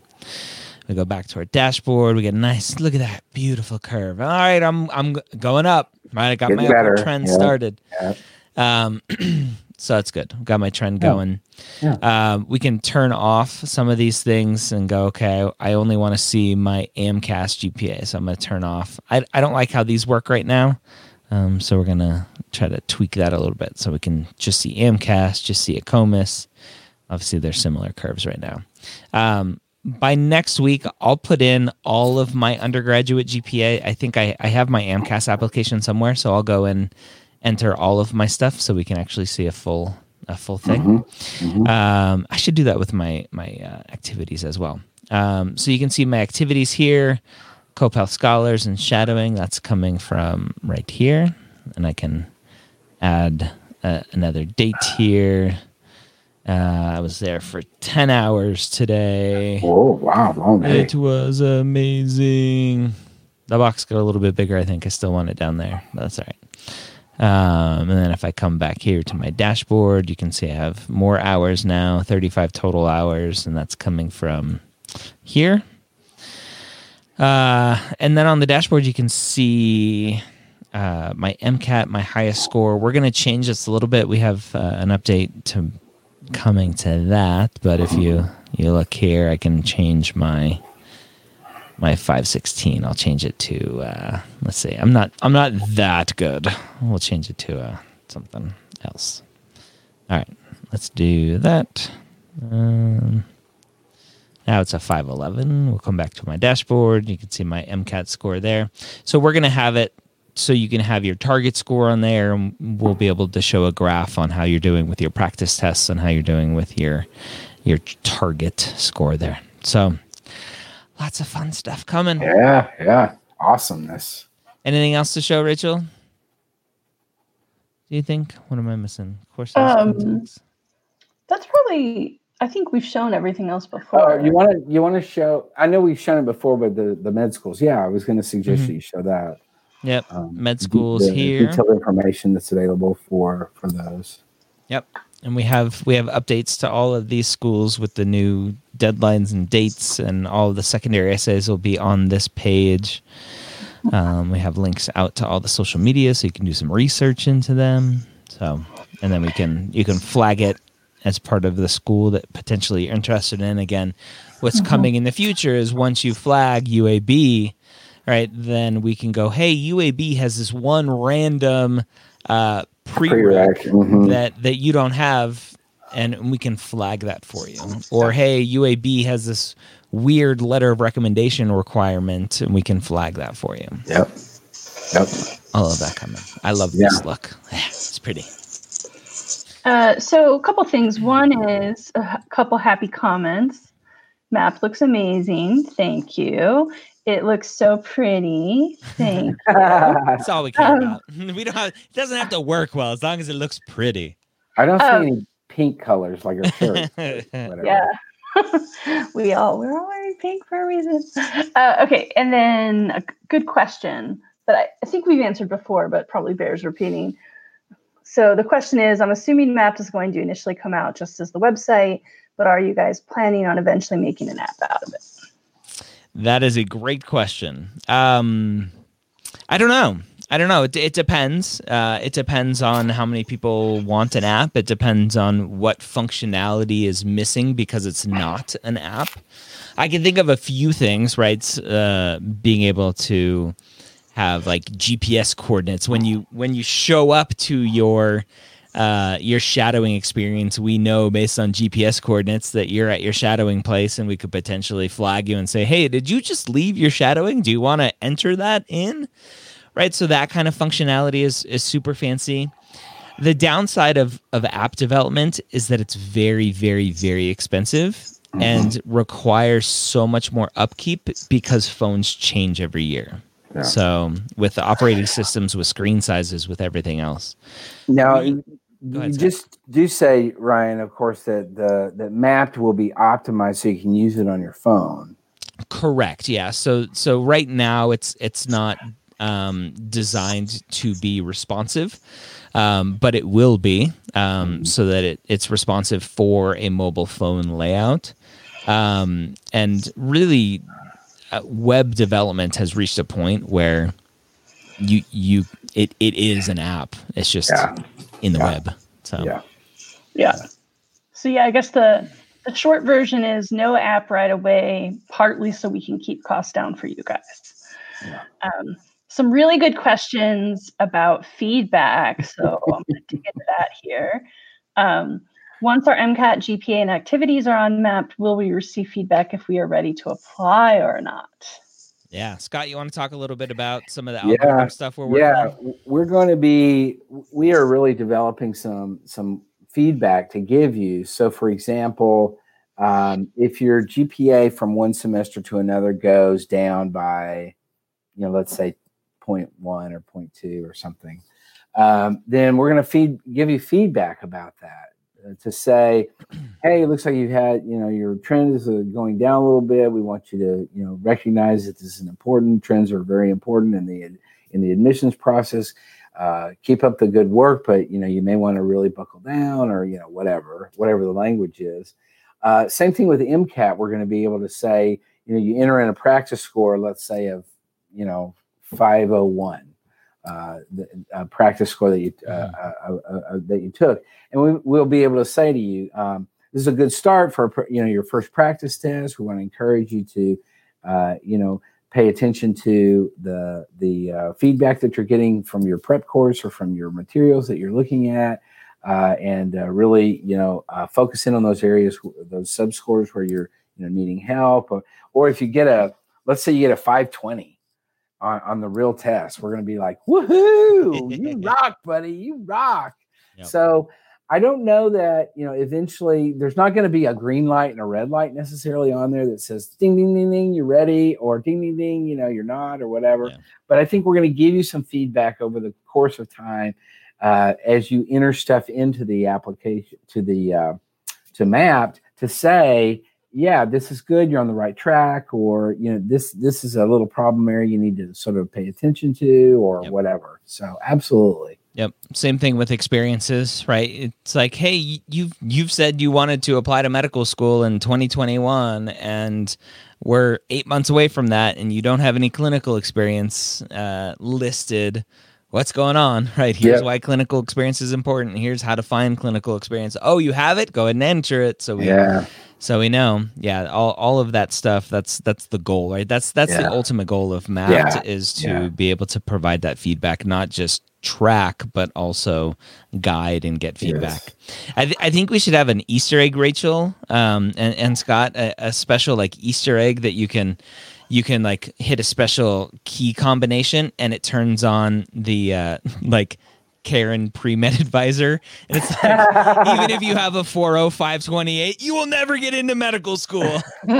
We go back to our dashboard. We get a nice look at that beautiful curve. All right, I'm I'm going up. Right, I got my better. trend yeah. started. Yeah. Um, so that's good. Got my trend going. Yeah. Um, we can turn off some of these things and go. Okay, I only want to see my AMCAS GPA, so I'm going to turn off. I I don't like how these work right now. Um, so we're gonna try to tweak that a little bit so we can just see AMCAS, just see AACOMAS. Obviously, they're similar curves right now. Um, by next week, I'll put in all of my undergraduate GPA. I think I, I have my AMCAS application somewhere, so I'll go and enter all of my stuff so we can actually see a full a full thing. Mm-hmm. Mm-hmm. Um, I should do that with my my uh, activities as well. Um, so you can see my activities here, CoPath Scholars and shadowing. That's coming from right here, and I can add uh, another date here. Uh, I was there for 10 hours today. Oh, wow. Long day. It was amazing. The box got a little bit bigger. I think I still want it down there. That's all right. Um, and then if I come back here to my dashboard, you can see I have more hours now 35 total hours, and that's coming from here. Uh, and then on the dashboard, you can see uh, my MCAT, my highest score. We're going to change this a little bit. We have uh, an update to coming to that, but if you you look here, I can change my my 516. I'll change it to uh, let's see. I'm not I'm not that good. We'll change it to uh, something else. All right, let's do that. Um, now it's a 511. We'll come back to my dashboard. You can see my MCAT score there. So we're going to have it so you can have your target score on there and we'll be able to show a graph on how you're doing with your practice tests and how you're doing with your your target score there so lots of fun stuff coming yeah yeah awesomeness anything else to show rachel do you think what am i missing courses um, that's probably I think we've shown everything else before. Uh, you want to you want to show? I know we've shown it before, but the the med schools. Yeah, I was going to suggest mm-hmm. you show that. Yep. Um, Med schools the, here. Detailed information that's available for for those. Yep. And we have we have updates to all of these schools with the new deadlines and dates, and all the secondary essays will be on this page. Um, we have links out to all the social media, so you can do some research into them. So, and then we can you can flag it as part of the school that potentially you're interested in. Again, what's mm-hmm. coming in the future is once you flag UAB, right, then we can go, hey, UAB has this one random uh, prereq mm-hmm. that that you don't have, and we can flag that for you. Or hey, UAB has this weird letter of recommendation requirement, and we can flag that for you. Yep. Yep. I love that coming. I love yeah. this look. It's pretty. Uh, so a couple things. One is a couple happy comments. Map looks amazing. Thank you. It looks so pretty. Thank you. That's all we care um, about. We don't have. It doesn't have to work well as long as it looks pretty. I don't see um, any pink colors like your shirt. yeah. we all we're all wearing pink for a reason. Uh, okay, and then a good question that I, I think we've answered before, but probably bears repeating. So the question is, I'm assuming Mappd is going to initially come out just as the website, but are you guys planning on eventually making an app out of it? That is a great question. Um, I don't know. I don't know. It, it depends. Uh, it depends on how many people want an app. It depends on what functionality is missing because it's not an app. I can think of a few things, right? Uh, being able to have like GPS coordinates when you when you show up to your uh, your shadowing experience. We know based on GPS coordinates that you're at your shadowing place, and we could potentially flag you and say, "Hey, did you just leave your shadowing? Do you want to enter that in?" Right. So that kind of functionality is is super fancy. The downside of of app development is that it's very, very, very expensive mm-hmm. and requires so much more upkeep because phones change every year. So with the operating systems, with screen sizes, with everything else. Now, we, you just do say, Ryan, of course, that the that Mappd will be optimized so you can use it on your phone. Correct. Yeah. So so right now it's it's not um, designed to be responsive, um, but it will be um, mm-hmm. so that it, it's responsive for a mobile phone layout. Um, and really, uh, web development has reached a point where you you it, it is an app. It's just yeah. In the yeah. web. So yeah, yeah. So yeah, I guess the the short version is no app right away. Partly so we can keep costs down for you guys. Yeah. Um, some really good questions about feedback. So I'm going to dig into that here. Um, once our MCAT GPA and activities are on Mappd, will we receive feedback if we are ready to apply or not? Yeah, Scott, you want to talk a little bit about some of the algorithm yeah, stuff we're working yeah, on? we're going to be we are really developing some some feedback to give you. So, for example, um, if your GPA from one semester to another goes down by, you know, let's say 0.1 or 0.2 or something, um, then we're going to feed give you feedback about that. To say, hey, it looks like you've had, you know, your trends are going down a little bit. We want you to, you know, recognize that this is an important. Trends are very important in the in the admissions process. Uh, keep up the good work, but you know, you may want to really buckle down, or you know, whatever, whatever the language is. Uh, same thing with MCAT. We're going to be able to say, you know, you enter in a practice score, let's say of, you know, 501 uh, the uh, practice score that you uh, mm-hmm. uh, uh, uh, that you took, and we, will be able to say to you, um, "This is a good start for you know your first practice test. We want to encourage you to, you know, pay attention to the the feedback that you're getting from your prep course or from your materials that you're looking at." and really, you know, focus in on those areas, those sub scores where you're, you know, needing help, or, or if you get a, let's say you get a 520, on, on the real test. We're going to be like, woohoo, you rock, buddy, you rock. Yep. So I don't know that, you know, eventually there's not going to be a green light and a red light necessarily on there that says ding, ding, ding, ding, you're ready, or ding, ding, ding, you know, you're not, or whatever. Yeah. But I think we're going to give you some feedback over the course of time uh, as you enter stuff into the application, to the, uh, to Mappd to say, yeah, this is good. You're on the right track, or you know, this this is a little problem area you need to sort of pay attention to, or yep. whatever. So, absolutely. Yep. Same thing with experiences, right? It's like, hey, you've you've said you wanted to apply to medical school in 2021, and we're eight months away from that, and you don't have any clinical experience uh, listed. What's going on? Right. Here's yep. why clinical experience is important. Here's how to find clinical experience. Oh, you have it. Go ahead and enter it. So we, yeah. So we know, yeah, all, all of that stuff. That's that's the goal, right? That's that's yeah. the ultimate goal of Mappd yeah. is to yeah. be able to provide that feedback, not just track, but also guide and get feedback. Yes. I, th- I think we should have an Easter egg, Rachel, um, and, and Scott, a, a special like Easter egg that you can you can like hit a special key combination and it turns on the uh, like Karen pre med advisor. And it's like, even if you have a 40528, you will never get into medical school. I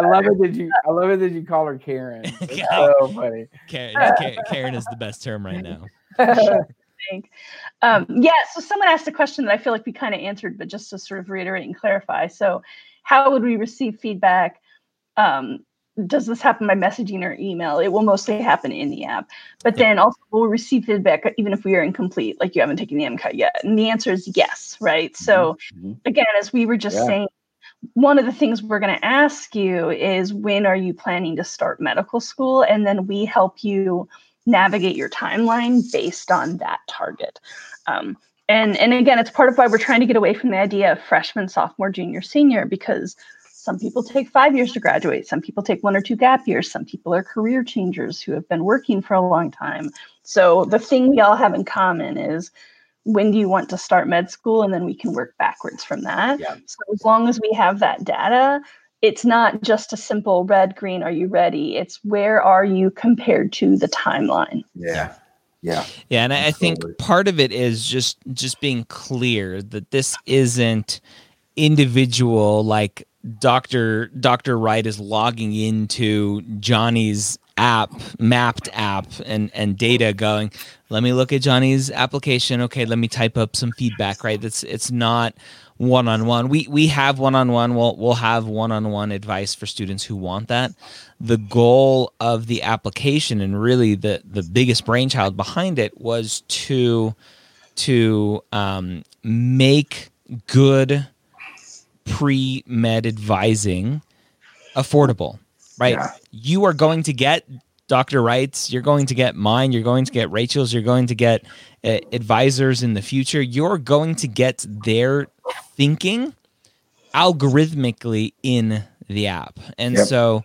love it that you. I love it that you call her Karen. It's so funny. Karen, Karen is the best term right now. Um, yeah. So someone asked a question that I feel like we kind of answered, but just to sort of reiterate and clarify. So, how would we receive feedback? Um, does this happen by messaging or email? It will mostly happen in the app. But then also we'll receive feedback even if we are incomplete, like you haven't taken the MCAT yet. And the answer is yes, right? Mm-hmm. So mm-hmm. again, as we were just yeah. saying, one of the things we're going to ask you is when are you planning to start medical school? And then we help you navigate your timeline based on that target. Um, and, and again, it's part of why we're trying to get away from the idea of freshman, sophomore, junior, senior, because some people take five years to graduate. Some people take one or two gap years. Some people are career changers who have been working for a long time. So the thing we all have in common is when do you want to start med school? And then we can work backwards from that. Yeah. So as long as we have that data, it's not just a simple red, green, are you ready? It's where are you compared to the timeline? Yeah. Yeah. Yeah. And I think part of it is just just being clear that this isn't individual like Dr. Dr. Wright is logging into Johnny's app, Mappd app and and data going, let me look at Johnny's application. Okay, let me type up some feedback, right? That's it's not one on one. We we have one on one. We'll we'll have one on one advice for students who want that. The goal of the application and really the the biggest brainchild behind it was to to um, make good pre med advising affordable, right? Yeah. You are going to get Dr. Wright's, you're going to get mine, you're going to get Rachel's, you're going to get uh, advisors in the future. You're going to get their thinking algorithmically in the app. And yep. so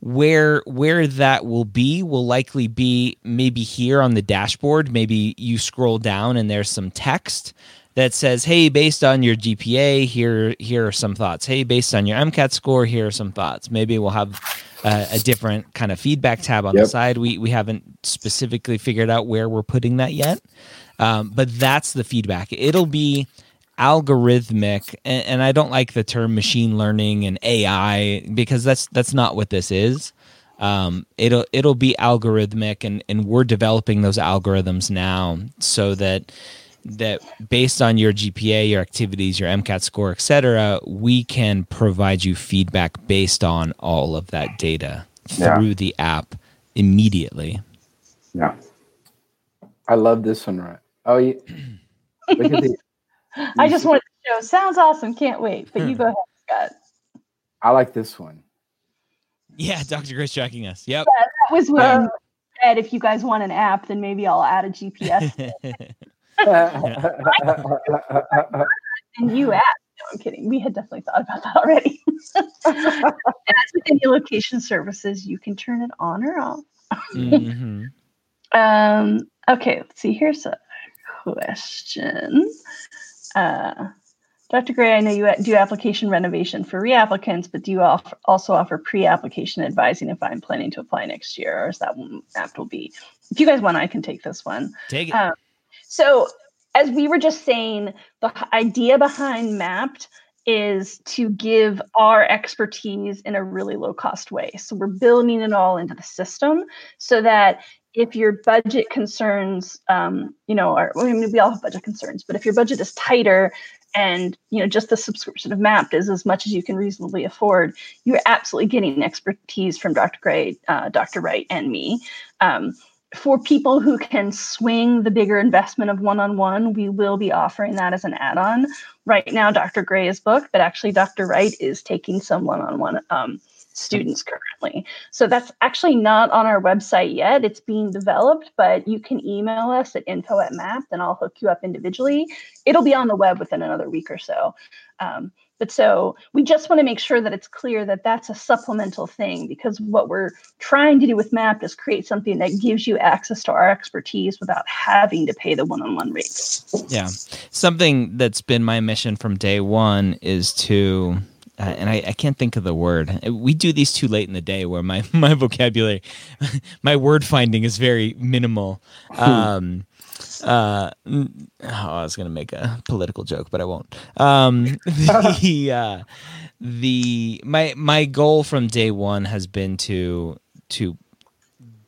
where where that will be will likely be maybe here on the dashboard maybe you scroll down and there's some text that says, "Hey, based on your GPA, here here are some thoughts. Hey, based on your MCAT score, here are some thoughts." Maybe we'll have uh, a different kind of feedback tab on yep. the side. We we haven't specifically figured out where we're putting that yet, um, but that's the feedback. It'll be algorithmic, and, and I don't like the term machine learning and AI because that's that's not what this is. Um, it'll it'll be algorithmic, and and we're developing those algorithms now so that that based on your GPA, your activities, your MCAT score, etc., we can provide you feedback based on all of that data through yeah. the app immediately. Yeah. I love this one, right? Oh, yeah. Look at the, I just wanted to show. Sounds awesome. Can't wait. But you go ahead, Scott. I like this one. Yeah, Dr. Chris tracking us. Yep. Yeah, that was when said if you guys want an app, then maybe I'll add a GPS. and you asked. No, I'm kidding. We had definitely thought about that already. and as with any location services, you can turn it on or off. mm-hmm. um, okay, let's see. Here's a question. Uh, Dr. Gray, I know you do application renovation for reapplicants, but do you offer, also offer pre-application advising if I'm planning to apply next year, or is that one apt will be? If you guys want, I can take this one. Take it. Um, so, as we were just saying, the idea behind Mappd is to give our expertise in a really low cost way. So, we're building it all into the system so that if your budget concerns, um, you know, are, I mean, we all have budget concerns, but if your budget is tighter, and you know just the subscription of Mappd is as much as you can reasonably afford you're absolutely getting expertise from dr gray uh, dr wright and me um, for people who can swing the bigger investment of one-on-one we will be offering that as an add-on right now dr gray is booked but actually dr wright is taking some one-on-one um, students currently. So that's actually not on our website yet. It's being developed, but you can email us at info at map and I'll hook you up individually. It'll be on the web within another week or so. Um, but so we just want to make sure that it's clear that that's a supplemental thing because what we're trying to do with MAP is create something that gives you access to our expertise without having to pay the one on one rates. Yeah. Something that's been my mission from day one is to uh, and I, I, can't think of the word. We do these too late in the day where my, my vocabulary, my word finding is very minimal. Hmm. Um, uh, oh, I was going to make a political joke, but I won't. Um, the, uh, the, my, my goal from day one has been to, to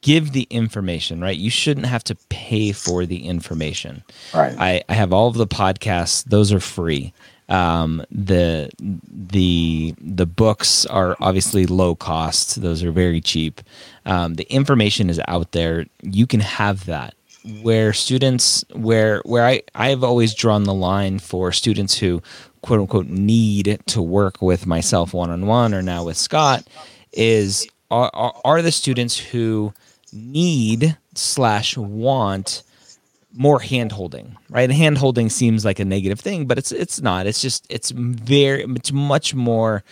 give the information, right? You shouldn't have to pay for the information. Right. I, I have all of the podcasts. Those are free. Um, the the the books are obviously low cost; those are very cheap. Um, the information is out there; you can have that. Where students, where where I I've always drawn the line for students who quote unquote need to work with myself one on one or now with Scott is are, are, are the students who need slash want more hand holding, right? Hand holding seems like a negative thing, but it's it's not. It's just it's very it's much more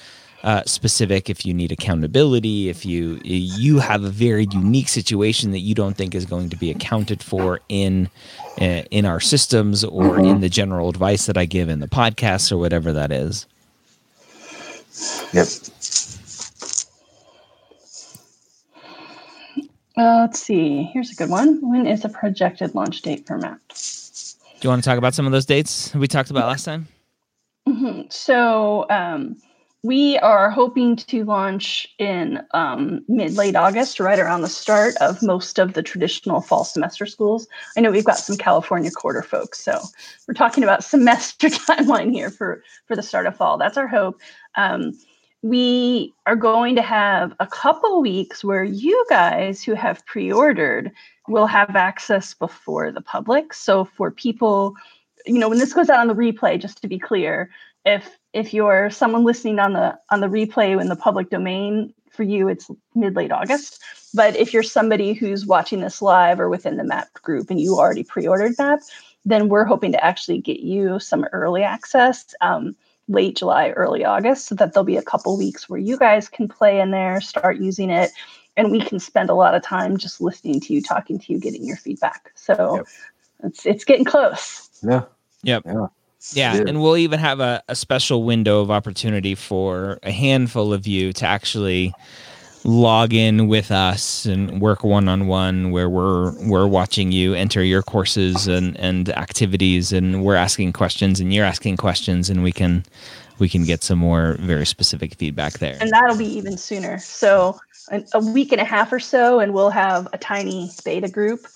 uh, specific. If you need accountability, if you you have a very unique situation that you don't think is going to be accounted for in uh, in our systems or mm-hmm. in the general advice that I give in the podcast or whatever that is. Yep. Uh, let's see. Here's a good one. When is the projected launch date for MAP? Do you want to talk about some of those dates we talked about last time? Mm-hmm. So um, we are hoping to launch in um, mid late August, right around the start of most of the traditional fall semester schools. I know we've got some California quarter folks, so we're talking about semester timeline here for for the start of fall. That's our hope. Um, we are going to have a couple weeks where you guys who have pre-ordered will have access before the public so for people you know when this goes out on the replay just to be clear if if you're someone listening on the on the replay in the public domain for you it's mid late august but if you're somebody who's watching this live or within the map group and you already pre-ordered map then we're hoping to actually get you some early access um, late July, early August, so that there'll be a couple weeks where you guys can play in there, start using it, and we can spend a lot of time just listening to you, talking to you, getting your feedback. So yep. it's it's getting close. Yeah. Yep. Yeah. Yeah, and we'll even have a, a special window of opportunity for a handful of you to actually log in with us and work one on one where we're we're watching you enter your courses and and activities and we're asking questions and you're asking questions and we can we can get some more very specific feedback there. And that'll be even sooner. So a week and a half or so and we'll have a tiny beta group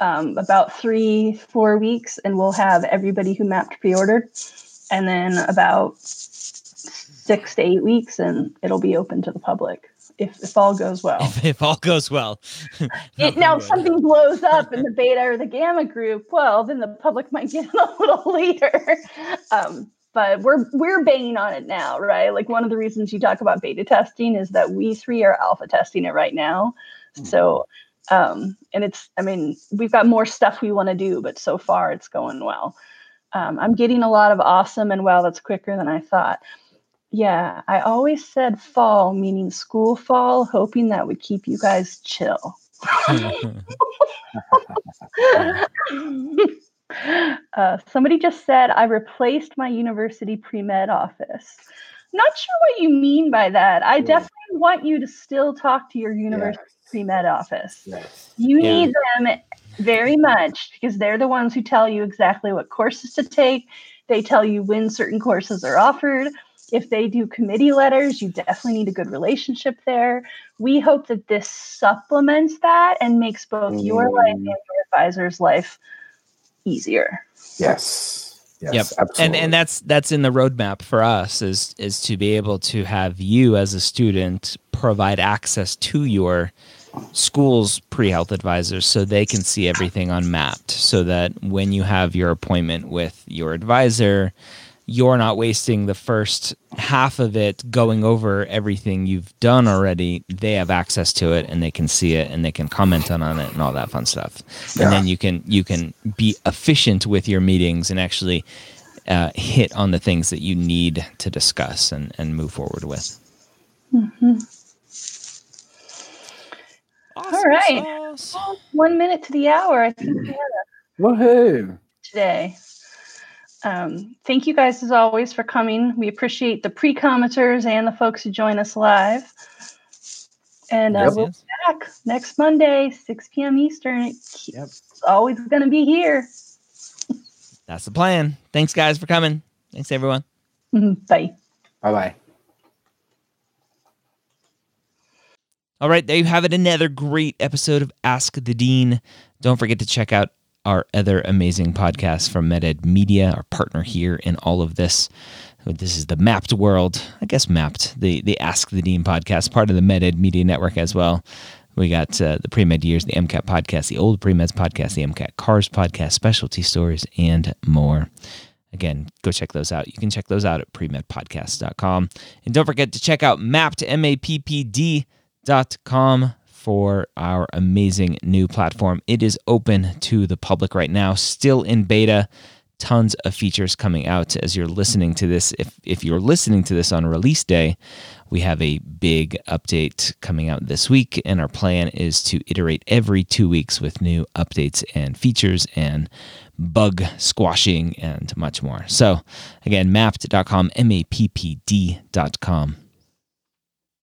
um, about three four weeks and we'll have everybody who mapped pre-ordered and then about six to eight weeks and it'll be open to the public if, if all goes well. If, if all goes well. it, now, if something blows up in the beta or the gamma group, well, then the public might get a little later. Um, but we're we're banging on it now, right? Like one of the reasons you talk about beta testing is that we three are alpha testing it right now. Mm-hmm. So um, and it's I mean, we've got more stuff we want to do, but so far it's going well. Um, I'm getting a lot of awesome and wow, that's quicker than I thought. Yeah, I always said fall, meaning school fall, hoping that would keep you guys chill. uh, somebody just said, I replaced my university pre med office. Not sure what you mean by that. I yeah. definitely want you to still talk to your university yes. med office. Yes. You yeah. need them very much because they're the ones who tell you exactly what courses to take. They tell you when certain courses are offered if they do committee letters, you definitely need a good relationship there. We hope that this supplements that and makes both mm. your life and your advisor's life easier. Yes. Yes, yep. absolutely. And and that's that's in the roadmap for us is is to be able to have you as a student provide access to your school's pre-health advisors so they can see everything on Mappd so that when you have your appointment with your advisor you're not wasting the first half of it going over everything you've done already. They have access to it and they can see it and they can comment on, on it and all that fun stuff. Yeah. And then you can you can be efficient with your meetings and actually uh, hit on the things that you need to discuss and, and move forward with. Mm-hmm. Awesome all right, sauce. one minute to the hour. I think we had a woohoo today. Um, thank you guys as always for coming. We appreciate the pre-commenters and the folks who join us live. And uh, yes, we'll be back next Monday, 6 p.m. Eastern. It's yep. always going to be here. That's the plan. Thanks, guys, for coming. Thanks, everyone. Mm-hmm. Bye. Bye bye. All right, there you have it. Another great episode of Ask the Dean. Don't forget to check out our other amazing podcasts from MedEd Media, our partner here in all of this. This is the Mappd World, I guess Mappd, the the Ask the Dean podcast, part of the MedEd Media Network as well. We got uh, the Pre Med Years, the MCAT podcast, the Old Pre Meds podcast, the MCAT Cars podcast, specialty stories, and more. Again, go check those out. You can check those out at premedpodcast.com. And don't forget to check out mappd, M-A-P-P-D.com for our amazing new platform. It is open to the public right now, still in beta. Tons of features coming out as you're listening to this. If, if you're listening to this on release day, we have a big update coming out this week, and our plan is to iterate every two weeks with new updates and features and bug squashing and much more. So, again, mappd.com, M A P P D.com